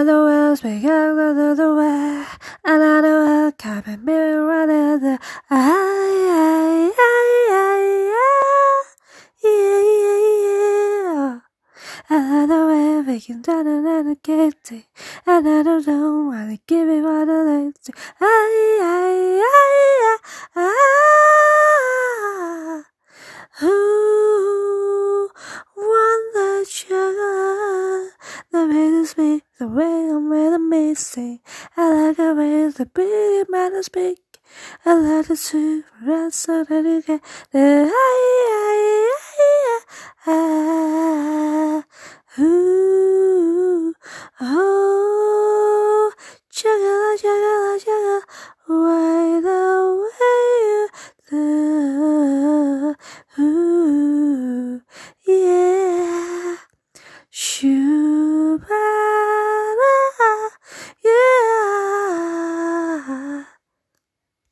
Another way, speak another way. Another way, come and me another. Ay, ay, ay, ay. Yeah, yeah. Another way, making down another kitty. Another don't wanna give me what I like to. Ay, ay, ay, way I'm with a missy. Eh, I like the way the big man is big. I like the two rats so that you get the I, I, I, I, I, ooh, oh, chugga, chugga.